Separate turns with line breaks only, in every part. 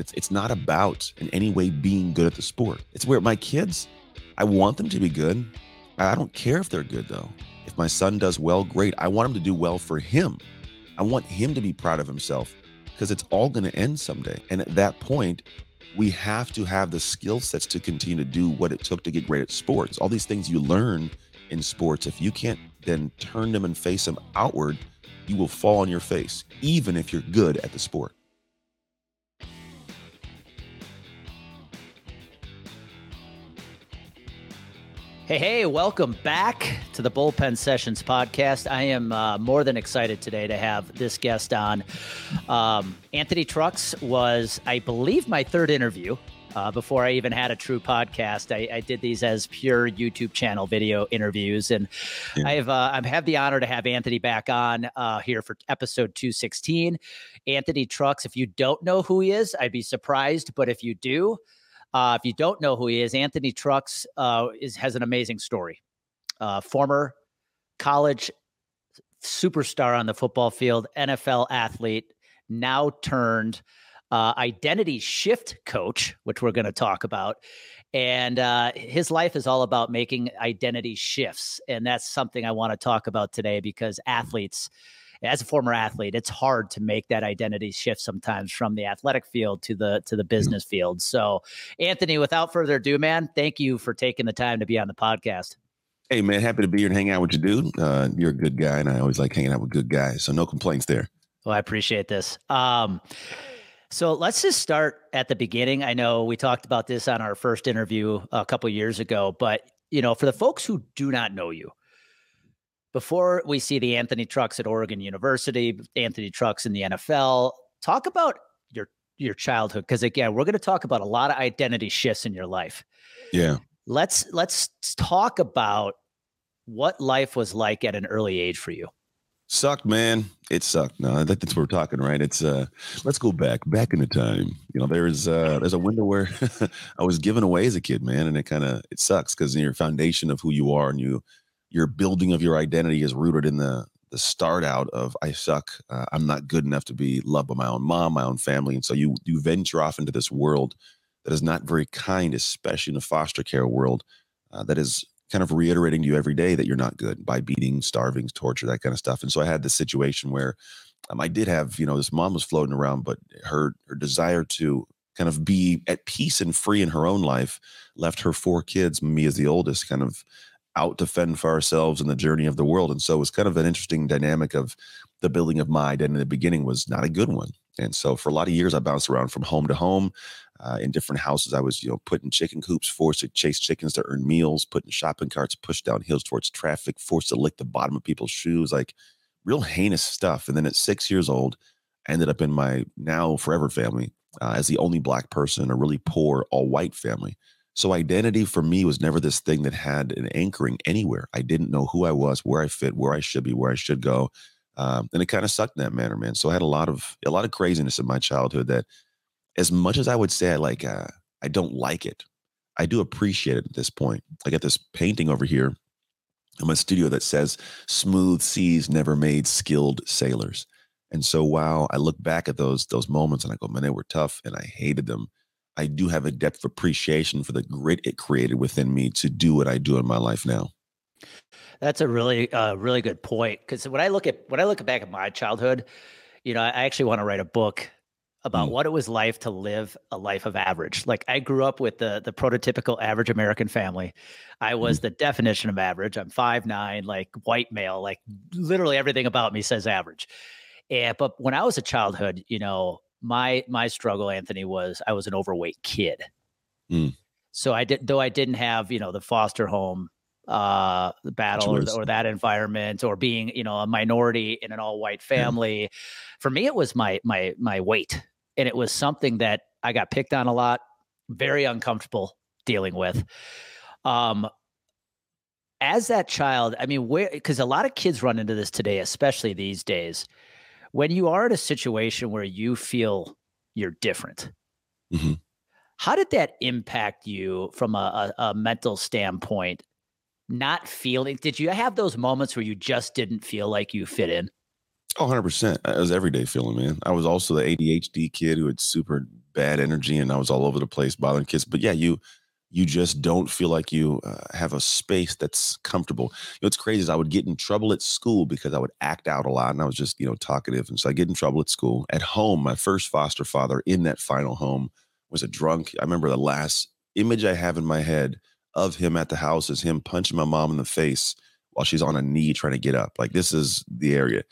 It's, it's not about in any way being good at the sport. It's where my kids, I want them to be good. I don't care if they're good though. If my son does well, great. I want him to do well for him. I want him to be proud of himself because it's all going to end someday. And at that point, we have to have the skill sets to continue to do what it took to get great at sports. All these things you learn in sports, if you can't then turn them and face them outward, you will fall on your face, even if you're good at the sport.
Hey, hey, welcome back to the Bullpen Sessions podcast. I am uh, more than excited today to have this guest on. Um, Anthony Trucks was, I believe, my third interview. Uh, before I even had a true podcast, I, I, did these as pure YouTube channel video interviews, and yeah. I've uh, I've had the honor to have Anthony back on uh, here for episode two sixteen. Anthony Trucks. If you don't know who he is, I'd be surprised, but if you do, uh, if you don't know who he is, Anthony Trucks uh, is has an amazing story. Uh, former college superstar on the football field, NFL athlete, now turned uh, identity shift coach, which we're going to talk about. And uh, his life is all about making identity shifts. And that's something I want to talk about today because athletes as a former athlete, it's hard to make that identity shift sometimes from the athletic field to the to the mm-hmm. business field. So, Anthony, without further ado, man, thank you for taking the time to be on the podcast.
Hey, man, happy to be here and hang out with you, dude. Uh, you're a good guy, and I always like hanging out with good guys. So, no complaints there.
Well, I appreciate this. Um, so let's just start at the beginning. I know we talked about this on our first interview a couple years ago, but you know, for the folks who do not know you, before we see the Anthony Trucks at Oregon University, Anthony Trucks in the NFL, talk about your your childhood because again, we're going to talk about a lot of identity shifts in your life.
Yeah.
Let's let's talk about what life was like at an early age for you.
Sucked, man. It sucked. No, that's what we're talking, right? It's uh let's go back, back in the time. You know, there's uh there's a window where I was given away as a kid, man, and it kind of it sucks because your foundation of who you are and you your building of your identity is rooted in the the start out of I suck. Uh, I'm not good enough to be loved by my own mom, my own family, and so you you venture off into this world that is not very kind, especially in the foster care world, uh, that is kind of reiterating to you every day that you're not good by beating, starving, torture, that kind of stuff. And so I had this situation where um, I did have, you know, this mom was floating around, but her her desire to kind of be at peace and free in her own life left her four kids, me as the oldest, kind of out to fend for ourselves in the journey of the world. And so it was kind of an interesting dynamic of the building of my identity in the beginning was not a good one. And so for a lot of years, I bounced around from home to home uh, in different houses. I was, you know, put in chicken coops, forced to chase chickens to earn meals, put in shopping carts, pushed down hills towards traffic, forced to lick the bottom of people's shoes, like real heinous stuff. And then at six years old, I ended up in my now forever family uh, as the only black person in a really poor all white family. So identity for me was never this thing that had an anchoring anywhere. I didn't know who I was, where I fit, where I should be, where I should go. Um, and it kind of sucked in that manner, man. So I had a lot of a lot of craziness in my childhood that as much as I would say I like uh, I don't like it, I do appreciate it at this point. I got this painting over here in my studio that says smooth seas never made skilled sailors. And so while I look back at those those moments and I go, man, they were tough and I hated them. I do have a depth of appreciation for the grit it created within me to do what I do in my life now.
That's a really, uh, really good point. Because when I look at when I look back at my childhood, you know, I actually want to write a book about mm. what it was like to live a life of average. Like I grew up with the the prototypical average American family. I was mm. the definition of average. I'm five nine, like white male, like literally everything about me says average. And but when I was a childhood, you know, my my struggle, Anthony, was I was an overweight kid. Mm. So I did though I didn't have, you know, the foster home uh the battle or, or, that environment or being you know a minority in an all white family yeah. for me it was my my my weight and it was something that i got picked on a lot very uncomfortable dealing with um as that child i mean where because a lot of kids run into this today especially these days when you are in a situation where you feel you're different, mm-hmm. how did that impact you from a, a, a mental standpoint? Not feeling, did you have those moments where you just didn't feel like you fit in?
Oh, 100%. It was everyday feeling, man. I was also the ADHD kid who had super bad energy and I was all over the place bothering kids. But yeah, you you just don't feel like you uh, have a space that's comfortable. You know, what's crazy is I would get in trouble at school because I would act out a lot and I was just, you know, talkative. And so I get in trouble at school. At home, my first foster father in that final home was a drunk. I remember the last image I have in my head of him at the house is him punching my mom in the face while she's on a knee trying to get up. Like this is the area.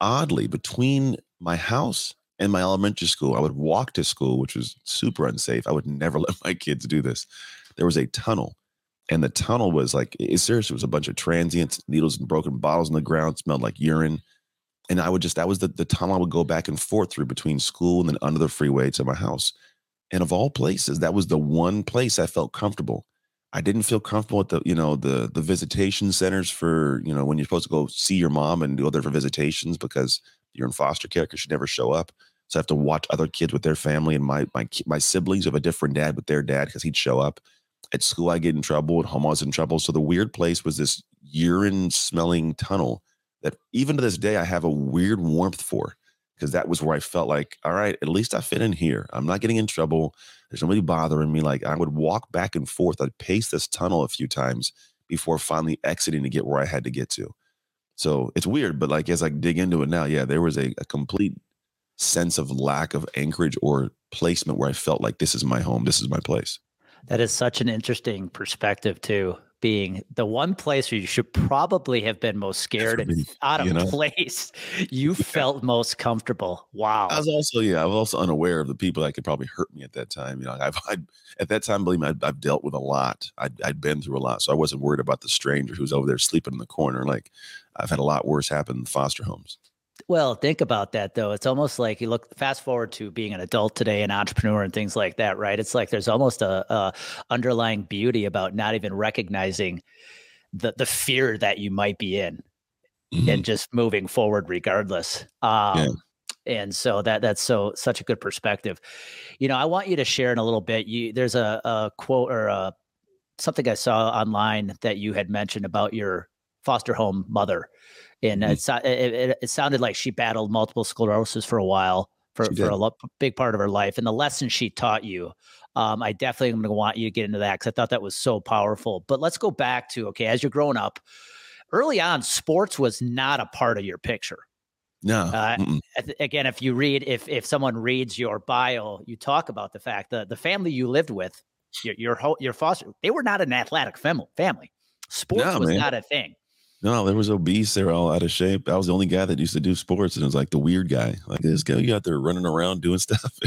Oddly, between my house and my elementary school, I would walk to school, which was super unsafe. I would never let my kids do this there was a tunnel and the tunnel was like it seriously was a bunch of transients needles and broken bottles in the ground smelled like urine. And i would just that was the, the tunnel i would go back and forth through between school and then under the freeway to my house. And of all places that was the one place i felt comfortable. I didn't feel comfortable at the you know the the visitation centers for you know when you're supposed to go see your mom and go there for visitations because you're in foster care because she never show up. So i have to watch other kids with their family and my my my siblings have a different dad with their dad because he'd show up at school, I get in trouble. At home, I was in trouble. So the weird place was this urine smelling tunnel that even to this day, I have a weird warmth for because that was where I felt like, all right, at least I fit in here. I'm not getting in trouble. There's nobody bothering me. Like I would walk back and forth. I'd pace this tunnel a few times before finally exiting to get where I had to get to. So it's weird, but like as I dig into it now, yeah, there was a, a complete sense of lack of anchorage or placement where I felt like this is my home, this is my place.
That is such an interesting perspective too. Being the one place where you should probably have been most scared and out of you know? place, you yeah. felt most comfortable. Wow.
I was also, yeah, I was also unaware of the people that could probably hurt me at that time. You know, I've, I'd, at that time, believe me, I'd, I've dealt with a lot. I'd, I'd been through a lot, so I wasn't worried about the stranger who's over there sleeping in the corner. Like, I've had a lot worse happen in foster homes.
Well, think about that though. It's almost like you look fast forward to being an adult today, an entrepreneur, and things like that, right? It's like there's almost a, a underlying beauty about not even recognizing the the fear that you might be in, mm-hmm. and just moving forward regardless. Um, yeah. And so that that's so such a good perspective. You know, I want you to share in a little bit. You there's a, a quote or a something I saw online that you had mentioned about your foster home mother and mm-hmm. it, it, it, sounded like she battled multiple sclerosis for a while for, for a lo- big part of her life and the lesson she taught you um, i definitely am going to want you to get into that because i thought that was so powerful but let's go back to okay as you're growing up early on sports was not a part of your picture
no. Uh,
again, if you read, if if someone reads your bio, you talk about the fact that the family you lived with, your your, your foster, they were not an athletic fam- family. Sports no, was man. not a thing.
No, there was obese. They were all out of shape. I was the only guy that used to do sports, and it was like the weird guy. Like this guy, you out there running around doing stuff.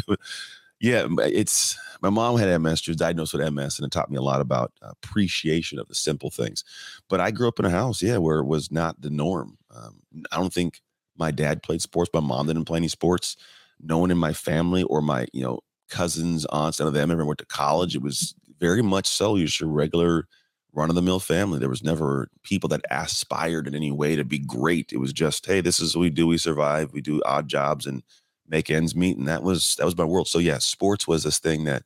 yeah, it's my mom had MS. She was diagnosed with MS, and it taught me a lot about appreciation of the simple things. But I grew up in a house, yeah, where it was not the norm. Um, I don't think my dad played sports. My mom didn't play any sports. No one in my family or my you know cousins, aunts, none of them ever went to college. It was very much so. You're just a regular run of the mill family. There was never people that aspired in any way to be great. It was just, hey, this is what we do. We survive. We do odd jobs and make ends meet. And that was that was my world. So yeah, sports was this thing that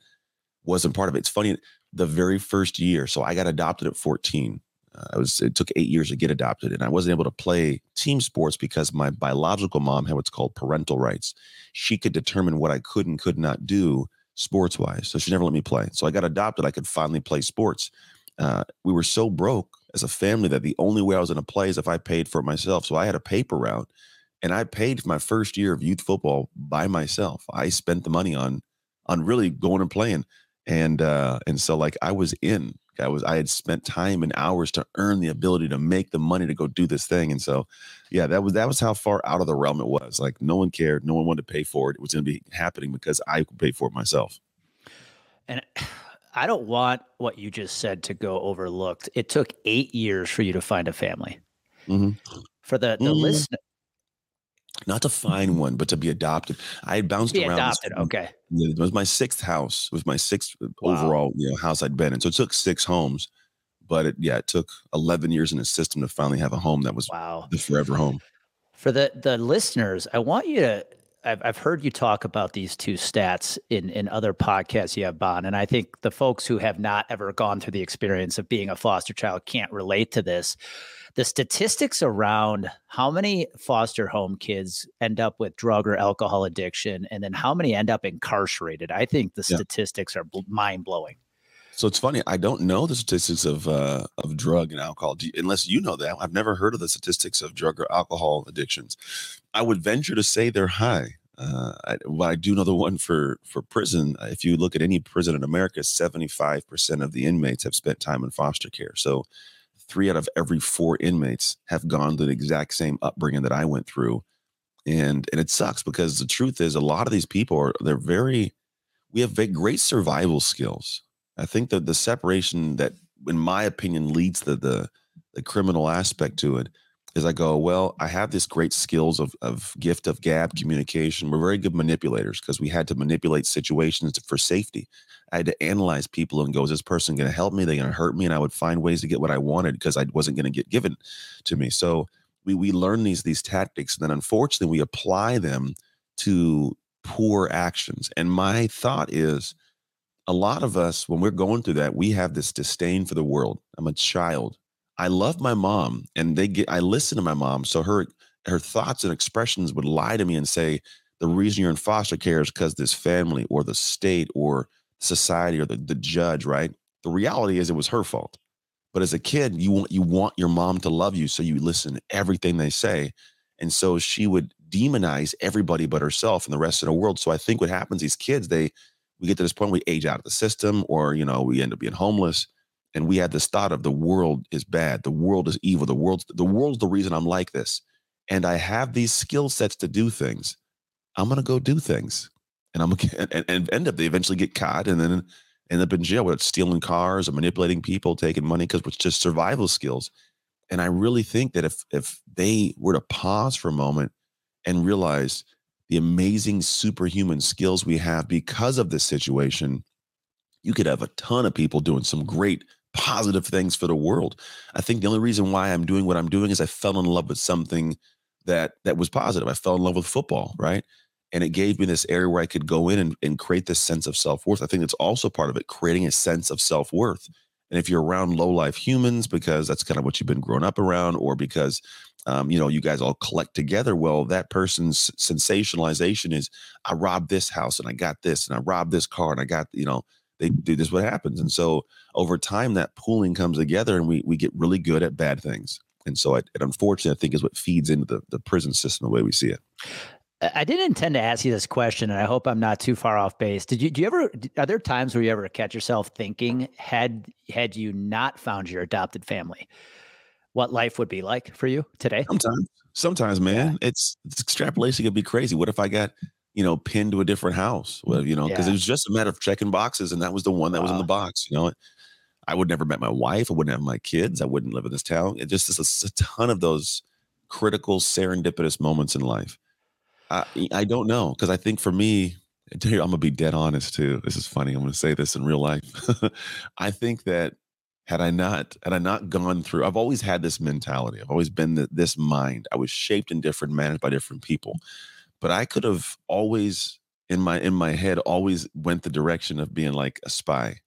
wasn't part of it. It's funny. The very first year, so I got adopted at 14. Uh, I was it took eight years to get adopted, and I wasn't able to play team sports because my biological mom had what's called parental rights. She could determine what I could and could not do sports wise, so she never let me play. So I got adopted. I could finally play sports uh, we were so broke as a family that the only way I was going to play is if I paid for it myself. So I had a paper route and I paid for my first year of youth football by myself. I spent the money on on really going and playing. And uh and so like I was in. I was I had spent time and hours to earn the ability to make the money to go do this thing. And so yeah, that was that was how far out of the realm it was. Like no one cared, no one wanted to pay for it. It was going to be happening because I could pay for it myself.
And I don't want what you just said to go overlooked. It took eight years for you to find a family. Mm-hmm. For the, the mm-hmm. listener,
not to find one, but to be adopted. I had bounced
be
around.
Adopted, okay.
It was my sixth house. It was my sixth uh, wow. overall, you know, house I'd been in. So it took six homes, but it, yeah, it took eleven years in the system to finally have a home that was
wow
the forever home.
For the the listeners, I want you to I've, I've heard you talk about these two stats in, in other podcasts you have, Bon. And I think the folks who have not ever gone through the experience of being a foster child can't relate to this. The statistics around how many foster home kids end up with drug or alcohol addiction and then how many end up incarcerated, I think the yeah. statistics are mind blowing.
So it's funny. I don't know the statistics of uh, of drug and alcohol, you, unless you know that. I've never heard of the statistics of drug or alcohol addictions. I would venture to say they're high. Uh, I, well, I do know the one for for prison. If you look at any prison in America, seventy five percent of the inmates have spent time in foster care. So three out of every four inmates have gone through the exact same upbringing that I went through, and and it sucks because the truth is a lot of these people are they're very we have very great survival skills I think that the separation that, in my opinion, leads to the the criminal aspect to it is I go, well, I have this great skills of of gift of gab communication. We're very good manipulators because we had to manipulate situations for safety. I had to analyze people and go, is this person going to help me? They're going to hurt me, and I would find ways to get what I wanted because I wasn't going to get given to me. So we we learn these these tactics, and then unfortunately we apply them to poor actions. And my thought is a lot of us, when we're going through that, we have this disdain for the world. I'm a child. I love my mom, and they get. I listen to my mom, so her her thoughts and expressions would lie to me and say the reason you're in foster care is because this family or the state or society or the, the judge, right? The reality is it was her fault. But as a kid, you want you want your mom to love you, so you listen to everything they say. And so she would demonize everybody but herself and the rest of the world. So I think what happens, these kids, they we get to this point we age out of the system or you know we end up being homeless and we had this thought of the world is bad the world is evil the world's the world's the reason i'm like this and i have these skill sets to do things i'm gonna go do things and i'm gonna and, and end up they eventually get caught and then end up in jail it's stealing cars or manipulating people taking money because it's just survival skills and i really think that if if they were to pause for a moment and realize the amazing superhuman skills we have because of this situation, you could have a ton of people doing some great positive things for the world. I think the only reason why I'm doing what I'm doing is I fell in love with something that that was positive. I fell in love with football, right? And it gave me this area where I could go in and, and create this sense of self-worth. I think it's also part of it, creating a sense of self-worth. And if you're around low life humans, because that's kind of what you've been growing up around, or because um, you know, you guys all collect together. Well, that person's sensationalization is, I robbed this house and I got this, and I robbed this car and I got, you know, they do this. What happens? And so over time, that pooling comes together, and we we get really good at bad things. And so, it, it unfortunately, I think is what feeds into the the prison system the way we see it.
I didn't intend to ask you this question, and I hope I'm not too far off base. Did you? Do you ever? Are there times where you ever catch yourself thinking, had had you not found your adopted family, what life would be like for you today?
Sometimes, sometimes, man, yeah. it's, it's extrapolation could be crazy. What if I got, you know, pinned to a different house? Well, mm, you know, because yeah. it was just a matter of checking boxes, and that was the one that was in the box. You know, I would never met my wife. I wouldn't have my kids. I wouldn't live in this town. It just is a, a ton of those critical, serendipitous moments in life. I, I don't know because I think for me, I'm gonna be dead honest too. This is funny. I'm gonna say this in real life. I think that had I not had I not gone through, I've always had this mentality. I've always been the, this mind. I was shaped in different manners by different people, but I could have always in my in my head always went the direction of being like a spy.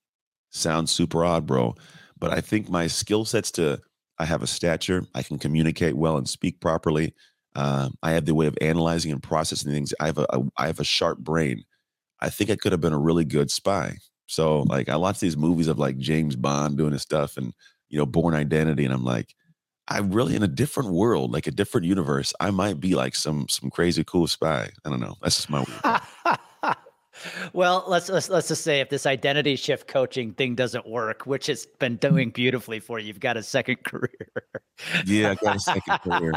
Sounds super odd, bro, but I think my skill sets to I have a stature. I can communicate well and speak properly. Uh, I have the way of analyzing and processing things. I have a, a I have a sharp brain. I think I could have been a really good spy. So like I watch these movies of like James Bond doing his stuff and you know Bourne Identity, and I'm like, I'm really in a different world, like a different universe. I might be like some some crazy cool spy. I don't know. That's just my.
well, let's let's let's just say if this identity shift coaching thing doesn't work, which has been doing mm-hmm. beautifully for you, you've got a second career.
yeah, I got a second career.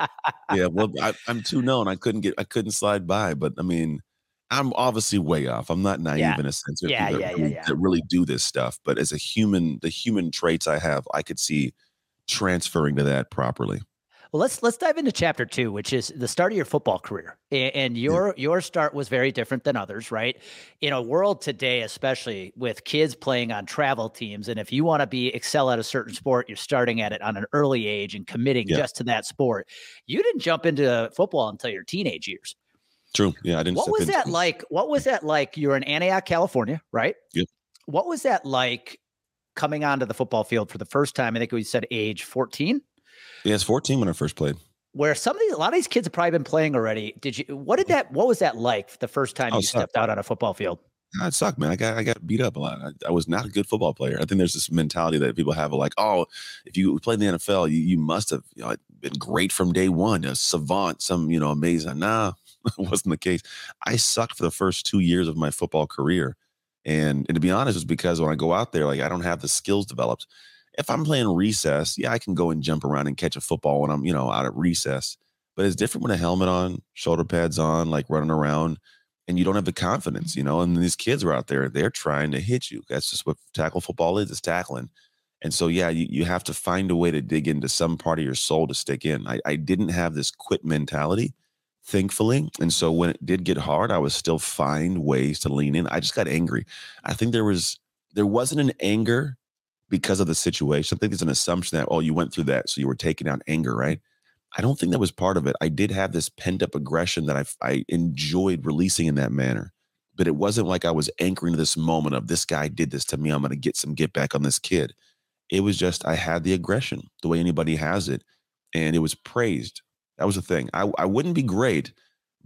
Yeah, well, I, I'm too known. I couldn't get I couldn't slide by, but I mean I'm obviously way off. I'm not naive yeah. in a sense.
Yeah,
that,
yeah,
really,
yeah,
that really do this stuff. But as a human, the human traits I have, I could see transferring to that properly.
Well, let's let's dive into chapter two, which is the start of your football career. And your yeah. your start was very different than others, right? In a world today, especially with kids playing on travel teams, and if you want to be excel at a certain sport, you're starting at it on an early age and committing yeah. just to that sport. You didn't jump into football until your teenage years.
True. Yeah, I didn't.
What was that like? What was that like? You're in Antioch, California, right?
Yep.
What was that like coming onto the football field for the first time? I think we said age 14.
Yeah, it's 14 when I first played.
Where some of these, a lot of these kids have probably been playing already. Did you? What did that? What was that like the first time oh, you stepped out on a football field?
it sucked, man. I got I got beat up a lot. I, I, was not a good football player. I think there's this mentality that people have of like, oh, if you played in the NFL, you, you must have you know, been great from day one, a savant, some you know amazing. Nah, wasn't the case. I sucked for the first two years of my football career, and, and to be honest, it's because when I go out there, like I don't have the skills developed. If I'm playing recess, yeah, I can go and jump around and catch a football when I'm you know out at recess. But it's different when a helmet on, shoulder pads on, like running around and you don't have the confidence, you know. And these kids are out there, they're trying to hit you. That's just what tackle football is, it's tackling. And so, yeah, you, you have to find a way to dig into some part of your soul to stick in. I, I didn't have this quit mentality, thankfully. And so when it did get hard, I was still find ways to lean in. I just got angry. I think there was there wasn't an anger because of the situation. I think it's an assumption that, oh, you went through that, so you were taking out anger, right? I don't think that was part of it. I did have this pent up aggression that I, I enjoyed releasing in that manner, but it wasn't like I was anchoring to this moment of this guy did this to me. I'm going to get some get back on this kid. It was just I had the aggression the way anybody has it, and it was praised. That was the thing. I, I wouldn't be great,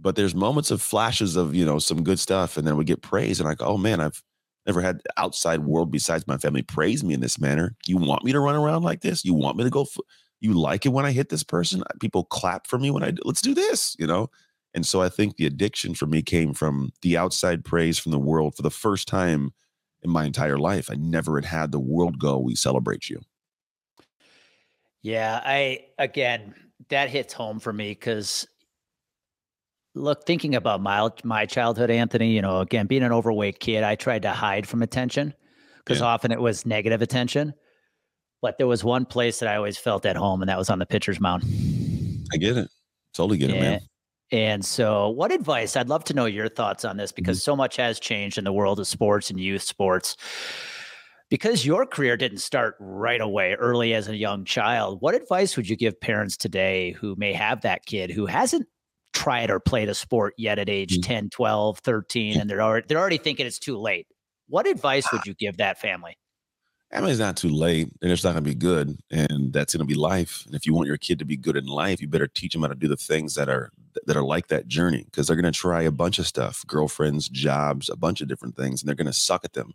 but there's moments of flashes of you know some good stuff, and then we get praise and I go, oh man, I've never had outside world besides my family praise me in this manner. You want me to run around like this? You want me to go? F- you like it when I hit this person. People clap for me when I do. Let's do this, you know? And so I think the addiction for me came from the outside praise from the world for the first time in my entire life. I never had had the world go, we celebrate you.
Yeah. I, again, that hits home for me because look, thinking about my, my childhood, Anthony, you know, again, being an overweight kid, I tried to hide from attention because yeah. often it was negative attention. But there was one place that I always felt at home, and that was on the pitcher's mound.
I get it. Totally get it, man.
And so, what advice? I'd love to know your thoughts on this because mm-hmm. so much has changed in the world of sports and youth sports. Because your career didn't start right away, early as a young child, what advice would you give parents today who may have that kid who hasn't tried or played a sport yet at age mm-hmm. 10, 12, 13, and they're already, they're already thinking it's too late? What advice would you give that family?
I mean, it's not too late and it's not going to be good. And that's going to be life. And if you want your kid to be good in life, you better teach them how to do the things that are, that are like that journey because they're going to try a bunch of stuff, girlfriends, jobs, a bunch of different things, and they're going to suck at them.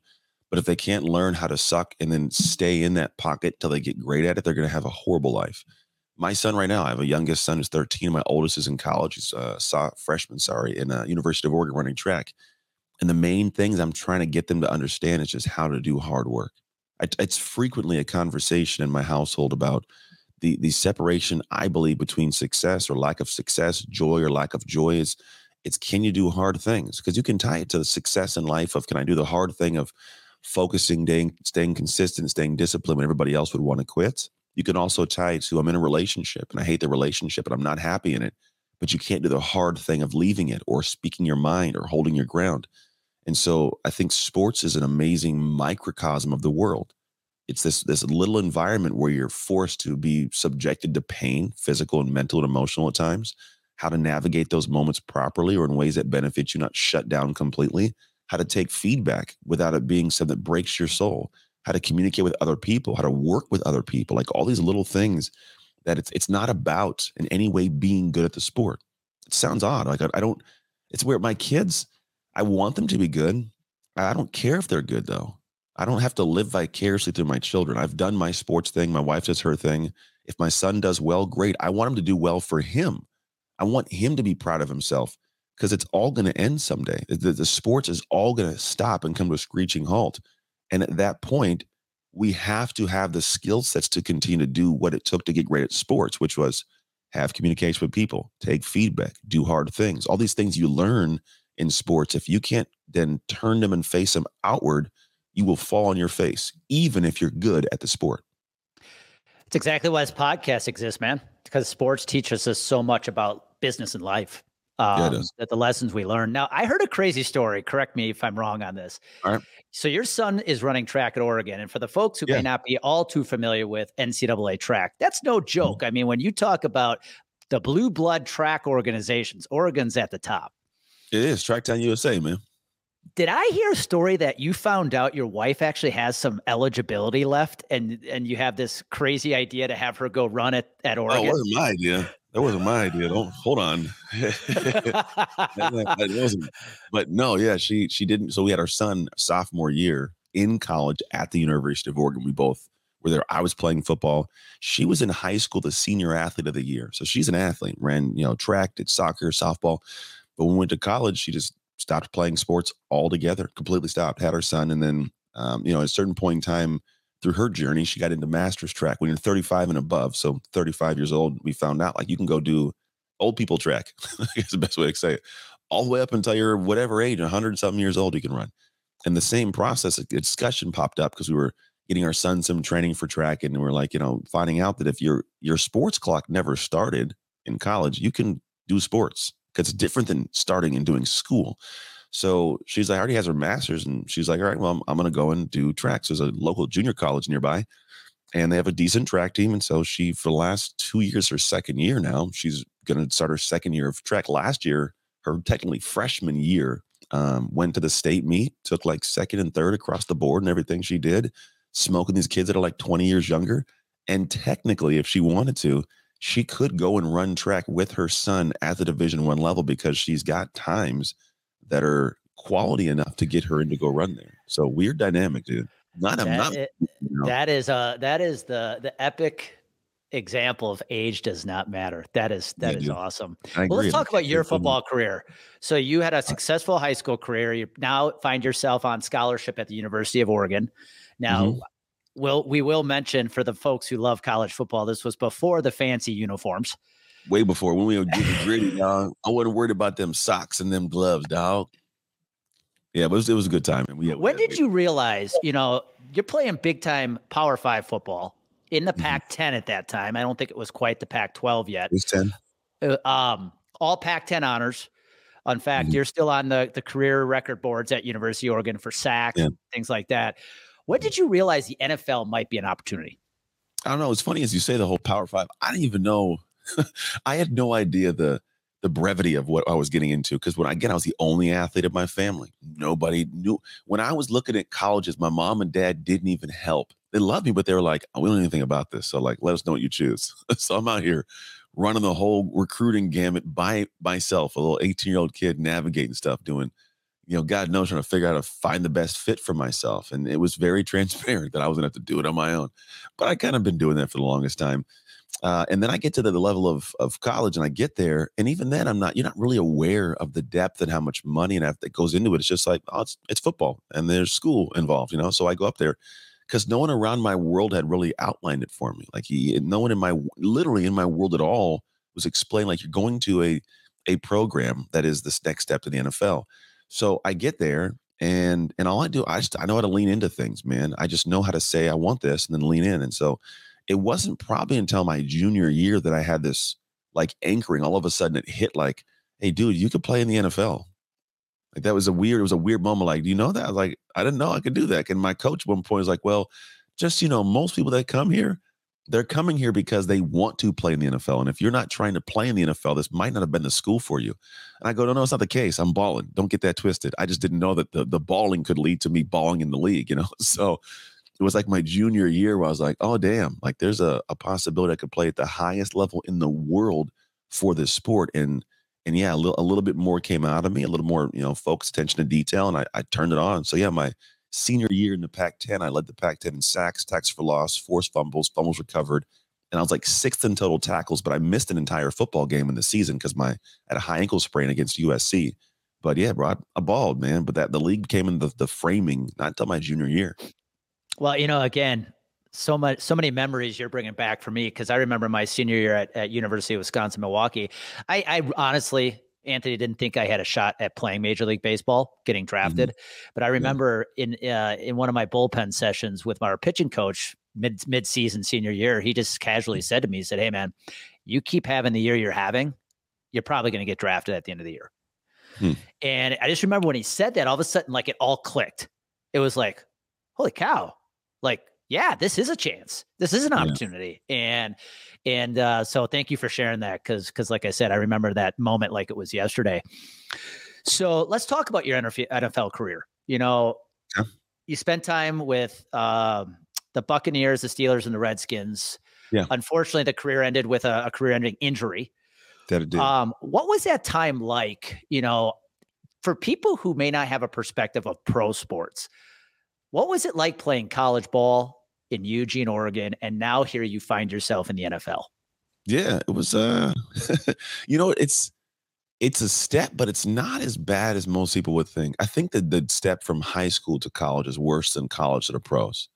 But if they can't learn how to suck and then stay in that pocket till they get great at it, they're going to have a horrible life. My son right now, I have a youngest son who's 13. My oldest is in college. He's a freshman, sorry, in uh, University of Oregon running track. And the main things I'm trying to get them to understand is just how to do hard work it's frequently a conversation in my household about the the separation I believe between success or lack of success, joy or lack of joy is it's can you do hard things? Because you can tie it to the success in life of can I do the hard thing of focusing, staying, staying consistent, staying disciplined when everybody else would want to quit. You can also tie it to I'm in a relationship and I hate the relationship and I'm not happy in it, but you can't do the hard thing of leaving it or speaking your mind or holding your ground. And so I think sports is an amazing microcosm of the world. It's this this little environment where you're forced to be subjected to pain, physical and mental and emotional at times, how to navigate those moments properly or in ways that benefit you, not shut down completely, how to take feedback without it being something that breaks your soul, how to communicate with other people, how to work with other people, like all these little things that it's it's not about in any way being good at the sport. It sounds odd. Like I, I don't, it's where my kids, I want them to be good. I don't care if they're good though. I don't have to live vicariously through my children. I've done my sports thing. My wife does her thing. If my son does well, great. I want him to do well for him. I want him to be proud of himself because it's all going to end someday. The, the sports is all going to stop and come to a screeching halt. And at that point, we have to have the skill sets to continue to do what it took to get great at sports, which was have communication with people, take feedback, do hard things. All these things you learn in sports, if you can't then turn them and face them outward, you will fall on your face, even if you're good at the sport.
It's exactly why this podcast exists, man. Because sports teaches us so much about business and life. Um, yeah, that the lessons we learn. Now, I heard a crazy story. Correct me if I'm wrong on this.
All right.
So, your son is running track at Oregon, and for the folks who yeah. may not be all too familiar with NCAA track, that's no mm-hmm. joke. I mean, when you talk about the blue blood track organizations, Oregon's at the top.
It is Tracktown USA, man.
Did I hear a story that you found out your wife actually has some eligibility left, and and you have this crazy idea to have her go run at at Oregon?
Oh, wasn't my idea. That wasn't my idea. Don't hold on. that wasn't. But no, yeah, she she didn't. So we had our son sophomore year in college at the University of Oregon. We both were there. I was playing football. She was in high school, the senior athlete of the year. So she's an athlete. Ran you know track, did soccer, softball. But when we went to college, she just stopped playing sports altogether. Completely stopped. Had her son, and then um, you know at a certain point in time through her journey, she got into masters track when you're 35 and above. So 35 years old, we found out like you can go do old people track. That's the best way to say it. All the way up until you're whatever age, 100 something years old, you can run. And the same process, a discussion popped up because we were getting our son some training for track, and we're like, you know, finding out that if your your sports clock never started in college, you can do sports because it's different than starting and doing school. So she's like, already has her master's, and she's like, all right, well, I'm, I'm going to go and do tracks. There's a local junior college nearby, and they have a decent track team. And so she, for the last two years, her second year now, she's going to start her second year of track. Last year, her technically freshman year, um, went to the state meet, took like second and third across the board and everything she did, smoking these kids that are like 20 years younger. And technically, if she wanted to, she could go and run track with her son at the division one level because she's got times that are quality enough to get her in to go run there. So weird dynamic, dude. Not, that, not
it, you know. that is uh that is the the epic example of age does not matter. That is that yeah, is dude. awesome. Well, let's talk about your football career. So you had a successful high school career. You now find yourself on scholarship at the University of Oregon. Now, mm-hmm. will we will mention for the folks who love college football, this was before the fancy uniforms
way before when we were getting gritty, dog. I wasn't worried about them socks and them gloves, dog. Yeah, but it was, it was a good time. And we,
when did you realize, you know, you're playing big time Power Five football in the mm-hmm. Pac 10 at that time? I don't think it was quite the Pac 12 yet.
It was 10.
Uh, um, all Pac 10 honors. In fact, mm-hmm. you're still on the, the career record boards at University of Oregon for sacks, yeah. things like that. When did you realize the NFL might be an opportunity?
I don't know. It's funny as you say the whole Power Five. I didn't even know I had no idea the the brevity of what I was getting into because when again I was the only athlete of my family. Nobody knew when I was looking at colleges. My mom and dad didn't even help. They loved me, but they were like, "We don't know anything about this, so like, let us know what you choose." so I'm out here running the whole recruiting gamut by myself, a little 18 year old kid navigating stuff, doing you know, God knows, trying to figure out how to find the best fit for myself. And it was very transparent that I was gonna have to do it on my own. But I kind of been doing that for the longest time. Uh, and then I get to the, level of of college, and I get there, and even then, I'm not. You're not really aware of the depth and how much money and that goes into it. It's just like, oh, it's it's football, and there's school involved, you know. So I go up there because no one around my world had really outlined it for me. Like he, no one in my literally in my world at all was explained. Like you're going to a a program that is this next step to the NFL. So I get there, and and all I do, I just I know how to lean into things, man. I just know how to say I want this, and then lean in, and so it wasn't probably until my junior year that I had this like anchoring. All of a sudden, it hit like, "Hey, dude, you could play in the NFL." Like that was a weird. It was a weird moment. Like, do you know that? I was like, I didn't know I could do that. And my coach at one point was like, "Well, just you know, most people that come here, they're coming here because they want to play in the NFL. And if you're not trying to play in the NFL, this might not have been the school for you. And I go, no, no, it's not the case. I'm balling. Don't get that twisted. I just didn't know that the, the balling could lead to me balling in the league, you know? So it was like my junior year where I was like, oh damn, like there's a, a possibility I could play at the highest level in the world for this sport. And and yeah, a little, a little bit more came out of me, a little more, you know, focus, attention to detail, and I, I turned it on. So yeah, my senior year in the Pac-10, I led the Pac-10 in sacks, tackles for loss, forced fumbles, fumbles recovered, and I was like sixth in total tackles. But I missed an entire football game in the season because my I had a high ankle sprain against USC. But yeah, bro, I balled, man. But that the league came in the, the framing not until my junior year.
Well, you know, again, so much, so many memories you're bringing back for me because I remember my senior year at, at University of Wisconsin Milwaukee. I, I honestly, Anthony didn't think I had a shot at playing Major League Baseball, getting drafted. Mm-hmm. But I remember yeah. in uh, in one of my bullpen sessions with my pitching coach mid mid season senior year, he just casually said to me, he said, "Hey man, you keep having the year you're having, you're probably going to get drafted at the end of the year." Hmm. And I just remember when he said that, all of a sudden, like it all clicked. It was like, "Holy cow!" Like yeah this is a chance this is an opportunity yeah. and and uh, so thank you for sharing that because because like i said i remember that moment like it was yesterday So let's talk about your NFL career. You know, yeah. you spent time with um, the Buccaneers, the Steelers, and the Redskins.
Yeah.
Unfortunately, the career ended with a, a career-ending injury.
That did. Um,
what was that time like? You know, for people who may not have a perspective of pro sports, what was it like playing college ball in Eugene, Oregon, and now here you find yourself in the NFL?
Yeah, it was. uh You know, it's it's a step, but it's not as bad as most people would think. I think that the step from high school to college is worse than college to the pros.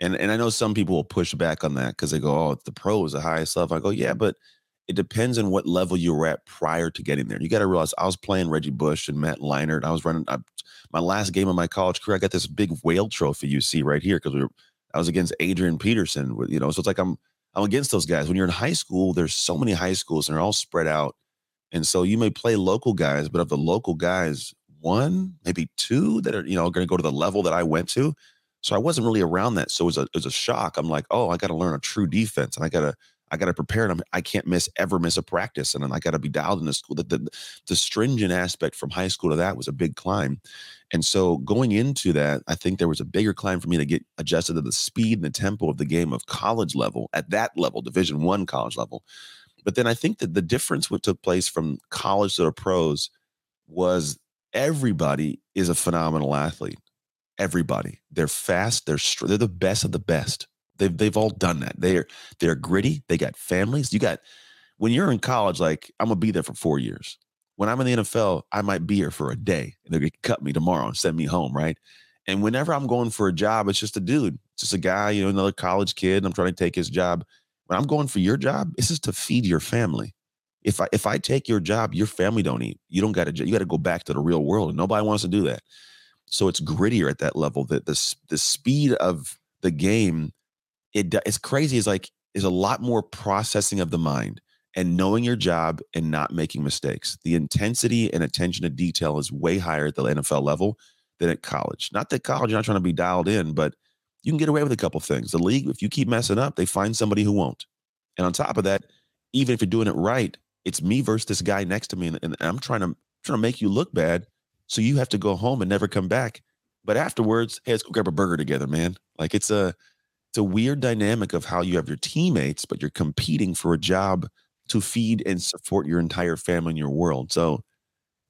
And and I know some people will push back on that because they go, "Oh, the pros the highest level." I go, "Yeah, but it depends on what level you were at prior to getting there. You got to realize I was playing Reggie Bush and Matt Leinart. I was running I, my last game of my college career. I got this big whale trophy you see right here because we were, I was against Adrian Peterson. You know, so it's like I'm I'm against those guys. When you're in high school, there's so many high schools and they're all spread out, and so you may play local guys, but of the local guys, one maybe two that are you know going to go to the level that I went to. So I wasn't really around that. So it was a it was a shock. I'm like, oh, I got to learn a true defense, and I got to I got to prepare them. I can't miss ever miss a practice, and then I got to be dialed in the school. The, the, the stringent aspect from high school to that was a big climb, and so going into that, I think there was a bigger climb for me to get adjusted to the speed and the tempo of the game of college level at that level, Division One college level. But then I think that the difference what took place from college to the pros was everybody is a phenomenal athlete. Everybody, they're fast, they're they're the best of the best They've they've all done that. They're they're gritty. They got families. You got when you're in college, like I'm gonna be there for four years. When I'm in the NFL, I might be here for a day and they're gonna cut me tomorrow and send me home, right? And whenever I'm going for a job, it's just a dude, it's just a guy, you know, another college kid. I'm trying to take his job. When I'm going for your job, it's just to feed your family. If I if I take your job, your family don't eat. You don't got to. You got to go back to the real world, and nobody wants to do that. So it's grittier at that level. That the the speed of the game it it's crazy is like is a lot more processing of the mind and knowing your job and not making mistakes. The intensity and attention to detail is way higher at the NFL level than at college. Not that college, you're not trying to be dialed in, but you can get away with a couple things. The league, if you keep messing up, they find somebody who won't. And on top of that, even if you're doing it right, it's me versus this guy next to me, and, and I'm trying to trying to make you look bad, so you have to go home and never come back. But afterwards, hey, let's go grab a burger together, man. Like it's a it's a weird dynamic of how you have your teammates, but you're competing for a job to feed and support your entire family and your world. So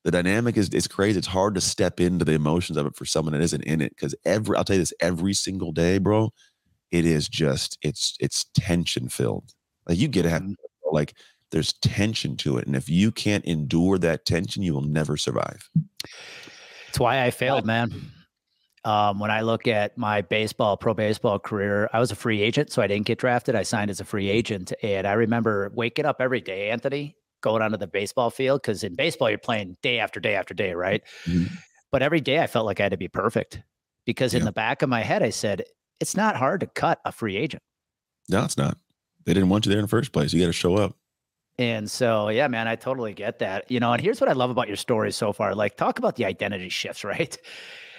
the dynamic is it's crazy. It's hard to step into the emotions of it for someone that isn't in it. Cause every I'll tell you this every single day, bro, it is just it's it's tension filled. Like you get to have mm-hmm. like there's tension to it. And if you can't endure that tension, you will never survive.
It's why I failed, man. Um, when I look at my baseball, pro baseball career, I was a free agent, so I didn't get drafted. I signed as a free agent, and I remember waking up every day, Anthony, going onto the baseball field because in baseball you're playing day after day after day, right? Mm-hmm. But every day I felt like I had to be perfect because yeah. in the back of my head I said it's not hard to cut a free agent.
No, it's not. They didn't want you there in the first place. You got to show up.
And so, yeah, man, I totally get that. You know, and here's what I love about your story so far. Like, talk about the identity shifts, right?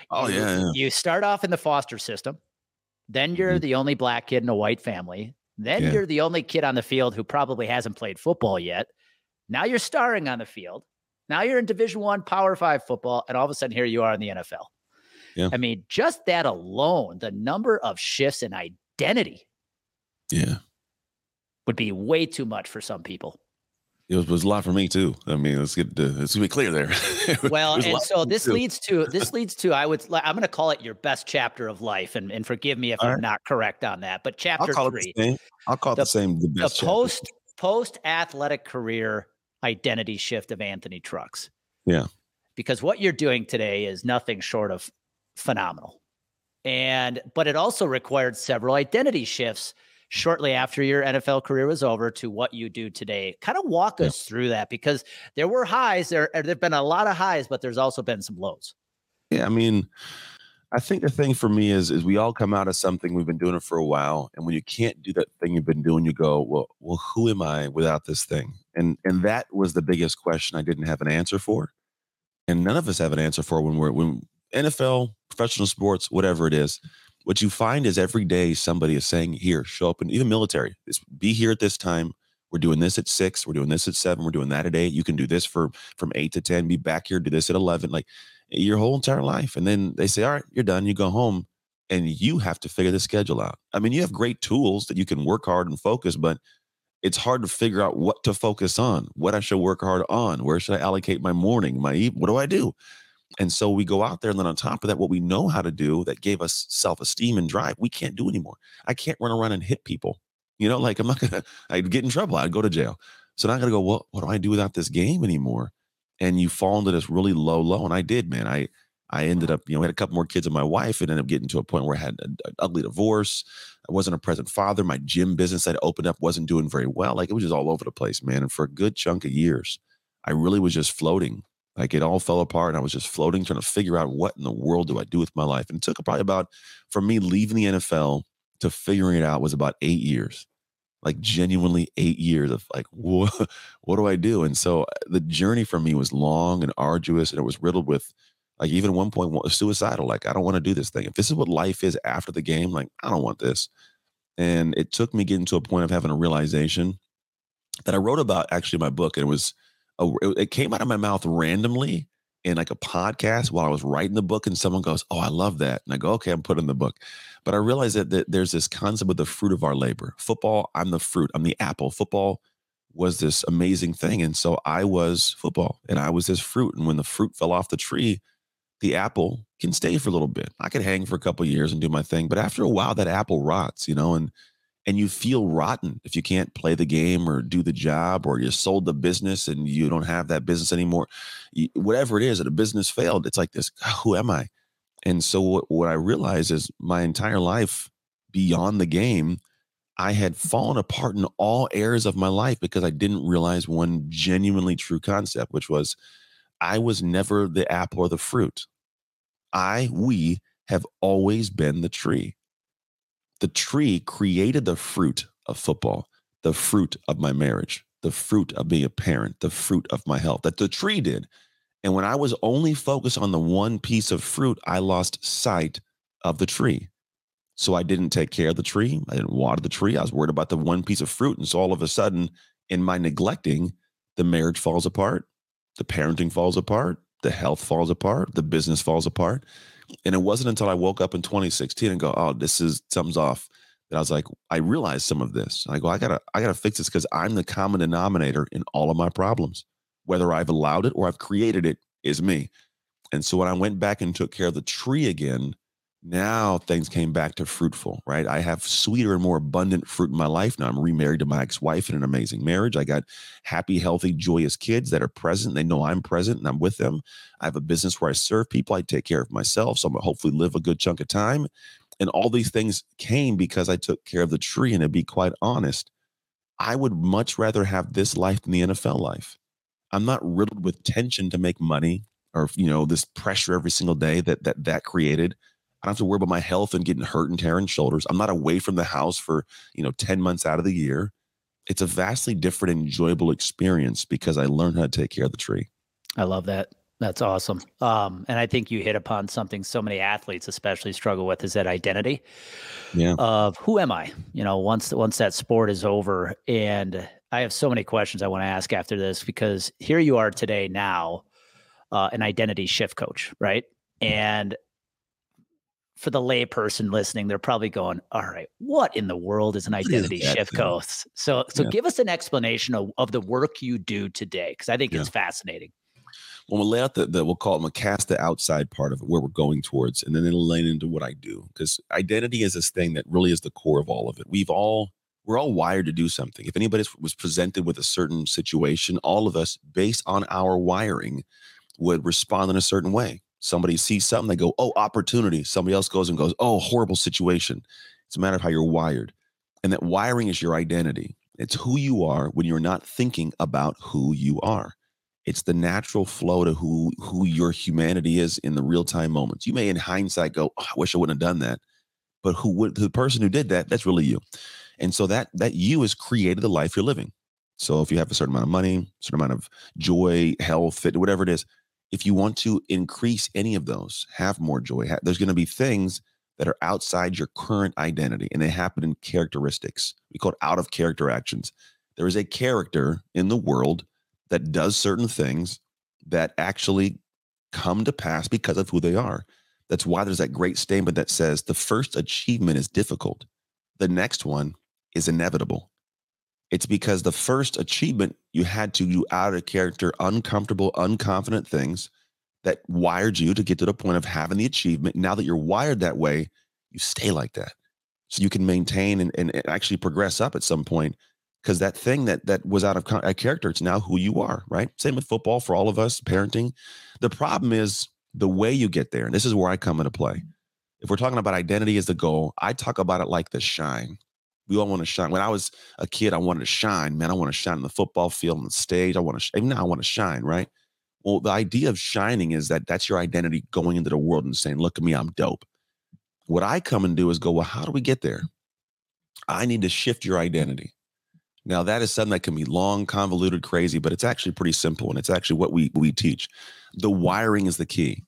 Oh
you,
yeah, yeah,
You start off in the foster system, then you're mm-hmm. the only black kid in a white family. Then yeah. you're the only kid on the field who probably hasn't played football yet. Now you're starring on the field. Now you're in Division One, Power Five football, and all of a sudden here you are in the NFL.
Yeah.
I mean, just that alone, the number of shifts in identity,
yeah,
would be way too much for some people
it was, was a lot for me too. I mean, let's get to, let's be clear there.
well, and so this too. leads to this leads to I would I'm going to call it your best chapter of life, and and forgive me if All I'm right. not correct on that, but chapter
I'll
three.
I'll call it the, the same. The,
the post post athletic career identity shift of Anthony Trucks.
Yeah,
because what you're doing today is nothing short of phenomenal, and but it also required several identity shifts shortly after your NFL career was over to what you do today. Kind of walk yeah. us through that because there were highs, there there've been a lot of highs, but there's also been some lows.
Yeah, I mean, I think the thing for me is is we all come out of something we've been doing it for a while, and when you can't do that thing you've been doing, you go, well, well, who am I without this thing? And and that was the biggest question I didn't have an answer for, and none of us have an answer for when we're when NFL, professional sports, whatever it is what you find is every day somebody is saying, here, show up, and even military, is be here at this time. We're doing this at six. We're doing this at seven. We're doing that at eight. You can do this for from eight to 10, be back here, do this at 11, like your whole entire life. And then they say, all right, you're done. You go home and you have to figure the schedule out. I mean, you have great tools that you can work hard and focus, but it's hard to figure out what to focus on, what I should work hard on, where should I allocate my morning, my evening, what do I do? And so we go out there, and then on top of that, what we know how to do that gave us self esteem and drive, we can't do anymore. I can't run around and hit people. You know, like I'm not gonna, I'd get in trouble. I'd go to jail. So now I gotta go, well, what do I do without this game anymore? And you fall into this really low, low. And I did, man. I, I ended up, you know, had a couple more kids with my wife and ended up getting to a point where I had an ugly divorce. I wasn't a present father. My gym business I'd opened up wasn't doing very well. Like it was just all over the place, man. And for a good chunk of years, I really was just floating. Like it all fell apart and I was just floating, trying to figure out what in the world do I do with my life. And it took probably about, for me leaving the NFL to figuring it out was about eight years like genuinely eight years of like what what do i do and so uh, the journey for me was long and arduous and it was riddled with like even one point suicidal like i don't want to do this thing if this is what life is after the game like i don't want this and it took me getting to a point of having a realization that i wrote about actually in my book and it was a, it came out of my mouth randomly in like a podcast while I was writing the book, and someone goes, "Oh, I love that," and I go, "Okay, I'm putting the book." But I realized that, that there's this concept of the fruit of our labor. Football, I'm the fruit. I'm the apple. Football was this amazing thing, and so I was football, and I was this fruit. And when the fruit fell off the tree, the apple can stay for a little bit. I could hang for a couple years and do my thing, but after a while, that apple rots, you know, and and you feel rotten if you can't play the game or do the job or you sold the business and you don't have that business anymore whatever it is that a business failed it's like this ah, who am i? And so what, what i realized is my entire life beyond the game i had fallen apart in all areas of my life because i didn't realize one genuinely true concept which was i was never the apple or the fruit. I we have always been the tree the tree created the fruit of football, the fruit of my marriage, the fruit of being a parent, the fruit of my health that the tree did. And when I was only focused on the one piece of fruit, I lost sight of the tree. So I didn't take care of the tree. I didn't water the tree. I was worried about the one piece of fruit. And so all of a sudden, in my neglecting, the marriage falls apart, the parenting falls apart, the health falls apart, the business falls apart. And it wasn't until I woke up in 2016 and go, oh, this is something's off. That I was like, I realized some of this. I go, I gotta, I gotta fix this because I'm the common denominator in all of my problems. Whether I've allowed it or I've created it is me. And so when I went back and took care of the tree again, now things came back to fruitful, right? I have sweeter and more abundant fruit in my life. Now I'm remarried to my ex wife in an amazing marriage. I got happy, healthy, joyous kids that are present. They know I'm present and I'm with them. I have a business where I serve people. I take care of myself. So I'm going to hopefully live a good chunk of time. And all these things came because I took care of the tree. And to be quite honest, I would much rather have this life than the NFL life. I'm not riddled with tension to make money or, you know, this pressure every single day that that that created. Don't have to worry about my health and getting hurt and tearing shoulders. I'm not away from the house for, you know, 10 months out of the year. It's a vastly different, enjoyable experience because I learned how to take care of the tree.
I love that. That's awesome. Um, and I think you hit upon something so many athletes especially struggle with is that identity
yeah.
of who am I? You know, once once that sport is over. And I have so many questions I want to ask after this because here you are today now, uh, an identity shift coach, right? And for the layperson listening, they're probably going, "All right, what in the world is an identity is shift coach?" So, so yeah. give us an explanation of, of the work you do today, because I think yeah. it's fascinating.
When we'll lay out the, the we'll call it, we'll cast the outside part of it, where we're going towards, and then it'll lay into what I do, because identity is this thing that really is the core of all of it. We've all we're all wired to do something. If anybody was presented with a certain situation, all of us, based on our wiring, would respond in a certain way Somebody sees something, they go, oh, opportunity. Somebody else goes and goes, oh, horrible situation. It's a matter of how you're wired. And that wiring is your identity. It's who you are when you're not thinking about who you are. It's the natural flow to who who your humanity is in the real time moments. You may, in hindsight, go, oh, "I wish I wouldn't have done that," but who would the person who did that? That's really you. And so that that you has created the life you're living. So if you have a certain amount of money, certain amount of joy, health, fit, whatever it is, if you want to increase any of those, have more joy, there's going to be things that are outside your current identity and they happen in characteristics. We call it out of character actions. There is a character in the world that does certain things that actually come to pass because of who they are. That's why there's that great statement that says the first achievement is difficult, the next one is inevitable. It's because the first achievement you had to do out of character, uncomfortable, unconfident things that wired you to get to the point of having the achievement. Now that you're wired that way, you stay like that. So you can maintain and, and actually progress up at some point because that thing that that was out of character, it's now who you are, right? Same with football for all of us, parenting. The problem is the way you get there. And this is where I come into play. If we're talking about identity as the goal, I talk about it like the shine. We all want to shine. When I was a kid, I wanted to shine. Man, I want to shine in the football field, on the stage. I want to, even now, I want to shine, right? Well, the idea of shining is that that's your identity going into the world and saying, look at me, I'm dope. What I come and do is go, well, how do we get there? I need to shift your identity. Now, that is something that can be long, convoluted, crazy, but it's actually pretty simple. And it's actually what we, we teach. The wiring is the key.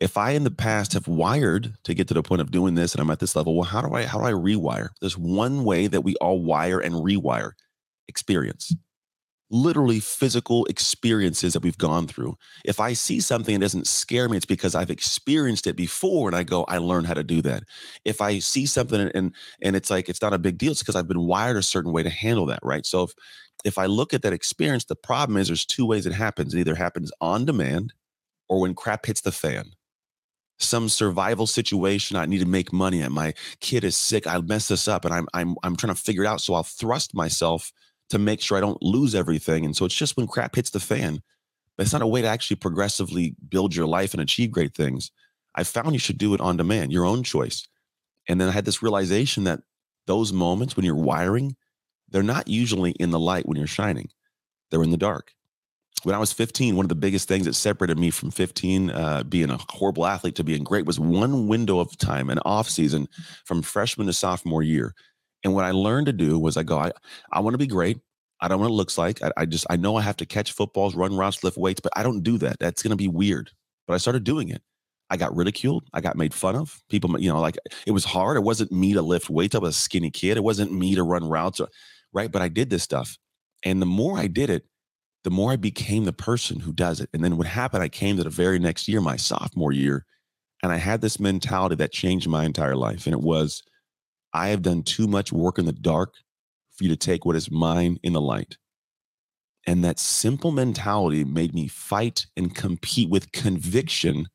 If I in the past have wired to get to the point of doing this and I'm at this level, well, how do I how do I rewire? There's one way that we all wire and rewire experience literally physical experiences that we've gone through. If I see something that doesn't scare me, it's because I've experienced it before and I go, I learned how to do that. If I see something and and it's like it's not a big deal, it's because I've been wired a certain way to handle that, right? So if if I look at that experience, the problem is there's two ways it happens. It either happens on demand or when crap hits the fan. Some survival situation, I need to make money and my kid is sick. I mess this up and I'm I'm I'm trying to figure it out. So I'll thrust myself to make sure I don't lose everything. And so it's just when crap hits the fan, but it's not a way to actually progressively build your life and achieve great things. I found you should do it on demand, your own choice. And then I had this realization that those moments when you're wiring, they're not usually in the light when you're shining, they're in the dark. When I was 15, one of the biggest things that separated me from 15, uh, being a horrible athlete to being great, was one window of time, an off season from freshman to sophomore year. And what I learned to do was I go, I, I want to be great. I don't what it looks like. I, I, just I know I have to catch footballs, run routes, lift weights, but I don't do that. That's gonna be weird. But I started doing it. I got ridiculed. I got made fun of. People, you know, like it was hard. It wasn't me to lift weights. I was a skinny kid. It wasn't me to run routes, or, right? But I did this stuff. And the more I did it, the more I became the person who does it. And then what happened, I came to the very next year, my sophomore year, and I had this mentality that changed my entire life. And it was I have done too much work in the dark for you to take what is mine in the light. And that simple mentality made me fight and compete with conviction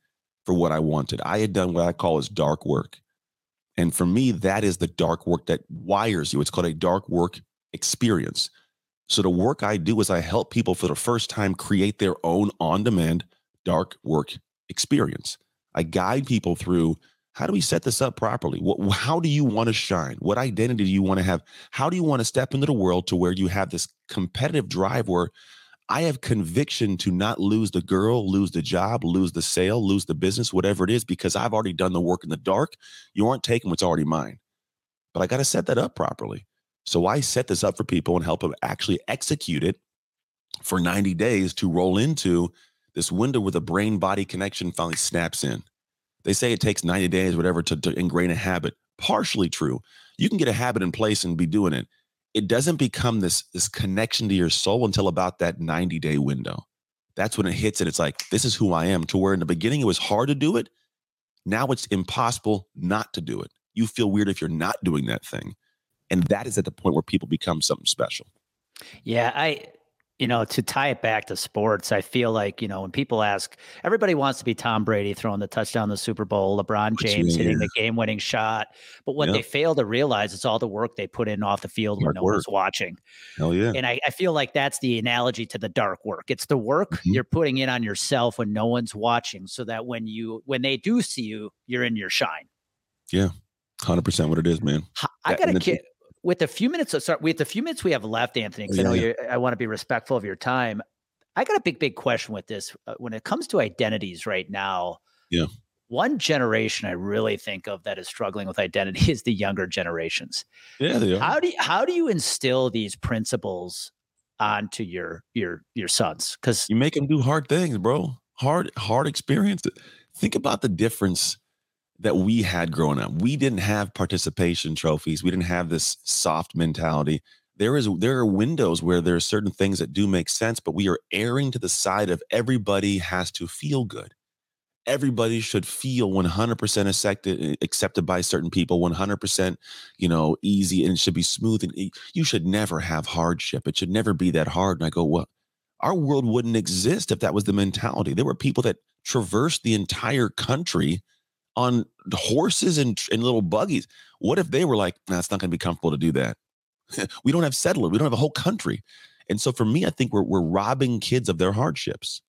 for what I wanted. I had done what I call as dark work. And for me, that is the dark work that wires you. It's called a dark work experience. So the work I do is I help people for the first time create their own on demand dark work experience. I guide people through how do we set this up properly? What, how do you want to shine? What identity do you want to have? How do you want to step into the world to where you have this competitive drive where I have conviction to not lose the girl, lose the job, lose the sale, lose the business, whatever it is, because I've already done the work in the dark. You aren't taking what's already mine. But I got to set that up properly. So I set this up for people and help them actually execute it for 90 days to roll into this window where the brain body connection finally snaps in. They say it takes 90 days, whatever, to, to ingrain a habit. Partially true. You can get a habit in place and be doing it. It doesn't become this, this connection to your soul until about that 90 day window. That's when it hits and it's like, this is who I am. To where in the beginning it was hard to do it. Now it's impossible not to do it. You feel weird if you're not doing that thing. And that is at the point where people become something special.
Yeah, I you know, to tie it back to sports, I feel like, you know, when people ask, everybody wants to be Tom Brady throwing the touchdown in the Super Bowl, LeBron James hitting the game winning shot. But what yep. they fail to realize is all the work they put in off the field dark when no work. one's watching.
Hell yeah.
And I, I, feel like that's the analogy to the dark work. It's the work mm-hmm. you're putting in on yourself when no one's watching so that when you, when they do see you, you're in your shine.
Yeah. 100% what it is, man.
I got a kid with a few minutes, sorry, with the few minutes we have left, Anthony, because yeah. I know you I want to be respectful of your time. I got a big, big question with this. Uh, when it comes to identities right now,
yeah,
one generation I really think of that is struggling with identity is the younger generations.
Yeah, they are.
How do you, how do you instill these principles onto your your your sons? Because
you make them do hard things, bro. Hard hard experience. Think about the difference that we had growing up. We didn't have participation trophies. We didn't have this soft mentality. there is there are windows where there are certain things that do make sense, but we are erring to the side of everybody has to feel good. Everybody should feel 100% accepted, accepted by certain people, 100%, you know, easy and it should be smooth. And you should never have hardship. It should never be that hard. And I go, well, our world wouldn't exist if that was the mentality. There were people that traversed the entire country on horses and, and little buggies. What if they were like, nah, it's not going to be comfortable to do that? we don't have settlers. We don't have a whole country. And so for me, I think we're, we're robbing kids of their hardships.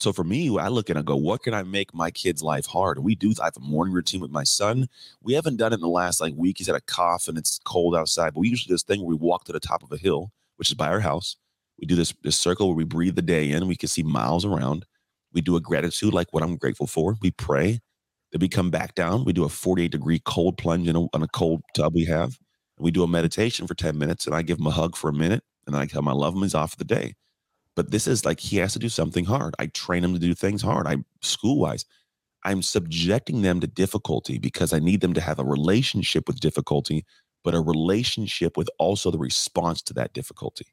So for me, I look and I go, what can I make my kid's life hard? We do. I have a morning routine with my son. We haven't done it in the last like week. He's had a cough and it's cold outside. But we usually do this thing where we walk to the top of a hill, which is by our house. We do this this circle where we breathe the day in. We can see miles around. We do a gratitude like what I'm grateful for. We pray. Then we come back down. We do a 48 degree cold plunge in a, on a cold tub we have. We do a meditation for 10 minutes and I give him a hug for a minute and I tell him I love him. He's off for the day. But this is like he has to do something hard. I train him to do things hard. I school wise, I'm subjecting them to difficulty because I need them to have a relationship with difficulty, but a relationship with also the response to that difficulty.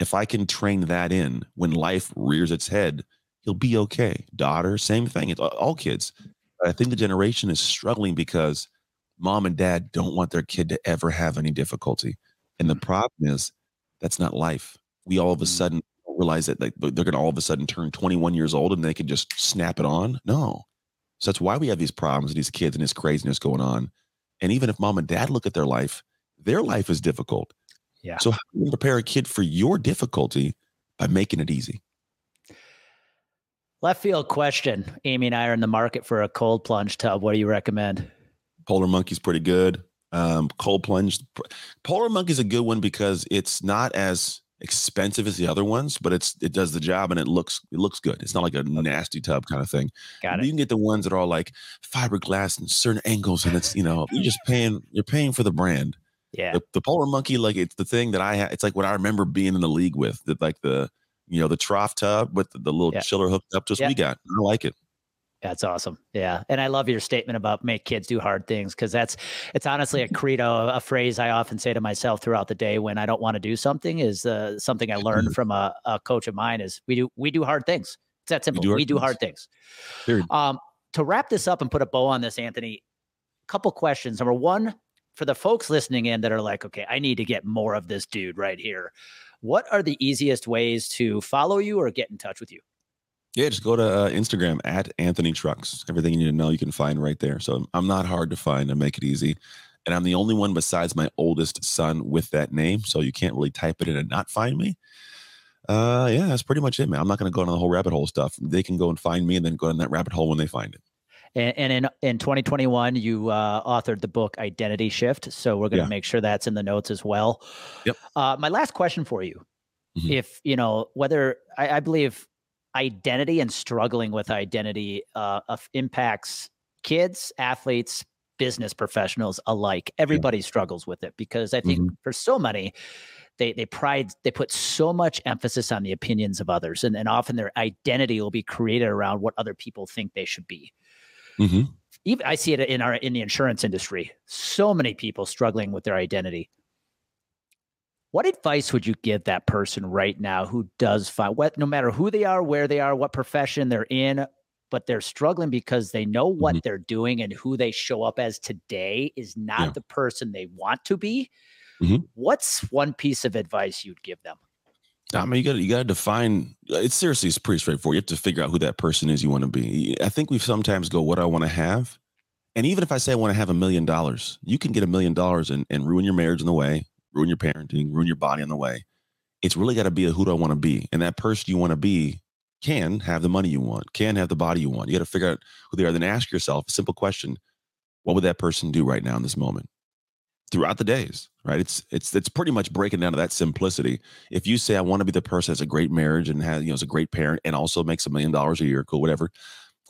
If I can train that in when life rears its head, he'll be okay. Daughter, same thing. It's all kids. I think the generation is struggling because mom and dad don't want their kid to ever have any difficulty. And the mm. problem is that's not life. We all of a mm. sudden realize that like, they're going to all of a sudden turn 21 years old and they can just snap it on. No. So that's why we have these problems, with these kids, and this craziness going on. And even if mom and dad look at their life, their life is difficult.
Yeah.
So how do you prepare a kid for your difficulty by making it easy?
Left field question. Amy and I are in the market for a cold plunge tub. What do you recommend?
Polar Monkey's pretty good. Um, cold plunge. Polar Monkey's a good one because it's not as expensive as the other ones, but it's it does the job and it looks it looks good. It's not like a nasty tub kind of thing.
Got it.
You can get the ones that are all like fiberglass and certain angles, and it's you know you're just paying you're paying for the brand.
Yeah.
The, the Polar Monkey, like it's the thing that I ha- it's like what I remember being in the league with. That like the you know the trough tub with the, the little yeah. chiller hooked up to us. Yeah. We got. I like it.
That's awesome. Yeah. And I love your statement about make kids do hard things because that's it's honestly a credo, a phrase I often say to myself throughout the day when I don't want to do something is uh, something I learned mm-hmm. from a, a, coach of mine is we do we do hard things. It's that simple. We do hard, we do hard things. Um, to wrap this up and put a bow on this, Anthony, a couple questions. Number one, for the folks listening in that are like, okay, I need to get more of this dude right here. What are the easiest ways to follow you or get in touch with you?
Yeah, just go to uh, Instagram at Anthony Trucks. Everything you need to know you can find right there. So I'm not hard to find I make it easy. And I'm the only one besides my oldest son with that name. So you can't really type it in and not find me. Uh, yeah, that's pretty much it, man. I'm not going to go into the whole rabbit hole stuff. They can go and find me and then go in that rabbit hole when they find it.
And, and in in 2021, you uh, authored the book Identity Shift. So we're going to yeah. make sure that's in the notes as well.
Yep.
Uh, my last question for you, mm-hmm. if you know whether I, I believe identity and struggling with identity uh, impacts kids, athletes, business professionals alike. Everybody yeah. struggles with it because I think mm-hmm. for so many, they they pride they put so much emphasis on the opinions of others, and, and often their identity will be created around what other people think they should be. Mm-hmm. Even I see it in our in the insurance industry. So many people struggling with their identity. What advice would you give that person right now who does find what no matter who they are, where they are, what profession they're in, but they're struggling because they know what mm-hmm. they're doing and who they show up as today is not yeah. the person they want to be. Mm-hmm. What's one piece of advice you'd give them?
I mean, you got you got to define. Uh, it's seriously, it's pretty straightforward. You have to figure out who that person is you want to be. I think we sometimes go, "What I want to have," and even if I say I want to have a million dollars, you can get a million dollars and and ruin your marriage in the way, ruin your parenting, ruin your body in the way. It's really got to be a who do I want to be? And that person you want to be can have the money you want, can have the body you want. You got to figure out who they are. Then ask yourself a simple question What would that person do right now in this moment? Throughout the days, right? It's it's it's pretty much breaking down to that simplicity. If you say I want to be the person that's a great marriage and has you know is a great parent and also makes a million dollars a year, cool, whatever.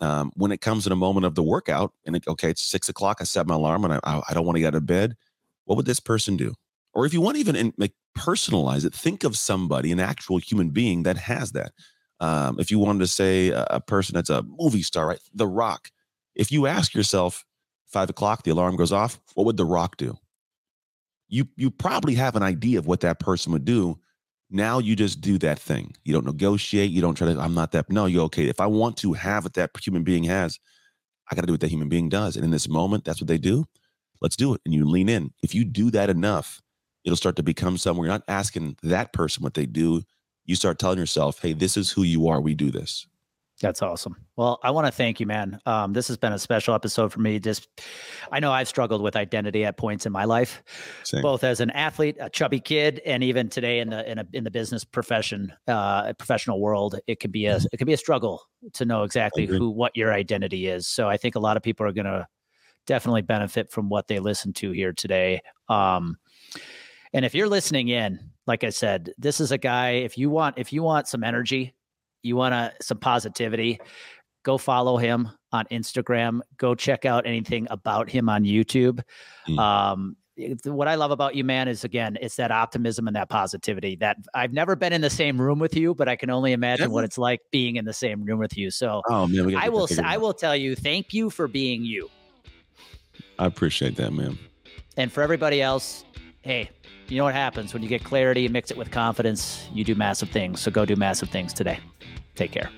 Um, when it comes in a moment of the workout and it, okay, it's six o'clock, I set my alarm and I I don't want to get out of bed. What would this person do? or if you want to even in, like personalize it, think of somebody, an actual human being that has that. Um, if you wanted to say a, a person that's a movie star, right? The Rock. If you ask yourself, five o'clock, the alarm goes off, what would The Rock do? You you probably have an idea of what that person would do. Now you just do that thing. You don't negotiate. You don't try to. I'm not that. No, you're okay. If I want to have what that human being has, I got to do what that human being does. And in this moment, that's what they do. Let's do it. And you lean in. If you do that enough, it'll start to become somewhere. You're not asking that person what they do. You start telling yourself, "Hey, this is who you are. We do this."
That's awesome. Well, I want to thank you, man. Um, this has been a special episode for me. Just, I know I've struggled with identity at points in my life, Same. both as an athlete, a chubby kid, and even today in the in, a, in the business profession, uh, professional world. It can be a it can be a struggle to know exactly who what your identity is. So I think a lot of people are going to definitely benefit from what they listen to here today. Um, and if you're listening in, like I said, this is a guy. If you want if you want some energy you want to some positivity, go follow him on Instagram. Go check out anything about him on YouTube. Mm. Um, what I love about you, man, is again, it's that optimism and that positivity. That I've never been in the same room with you, but I can only imagine what it's like being in the same room with you. So, oh, man, I will, I will tell you, thank you for being you.
I appreciate that, man.
And for everybody else, hey, you know what happens when you get clarity and mix it with confidence? You do massive things. So go do massive things today. Take care.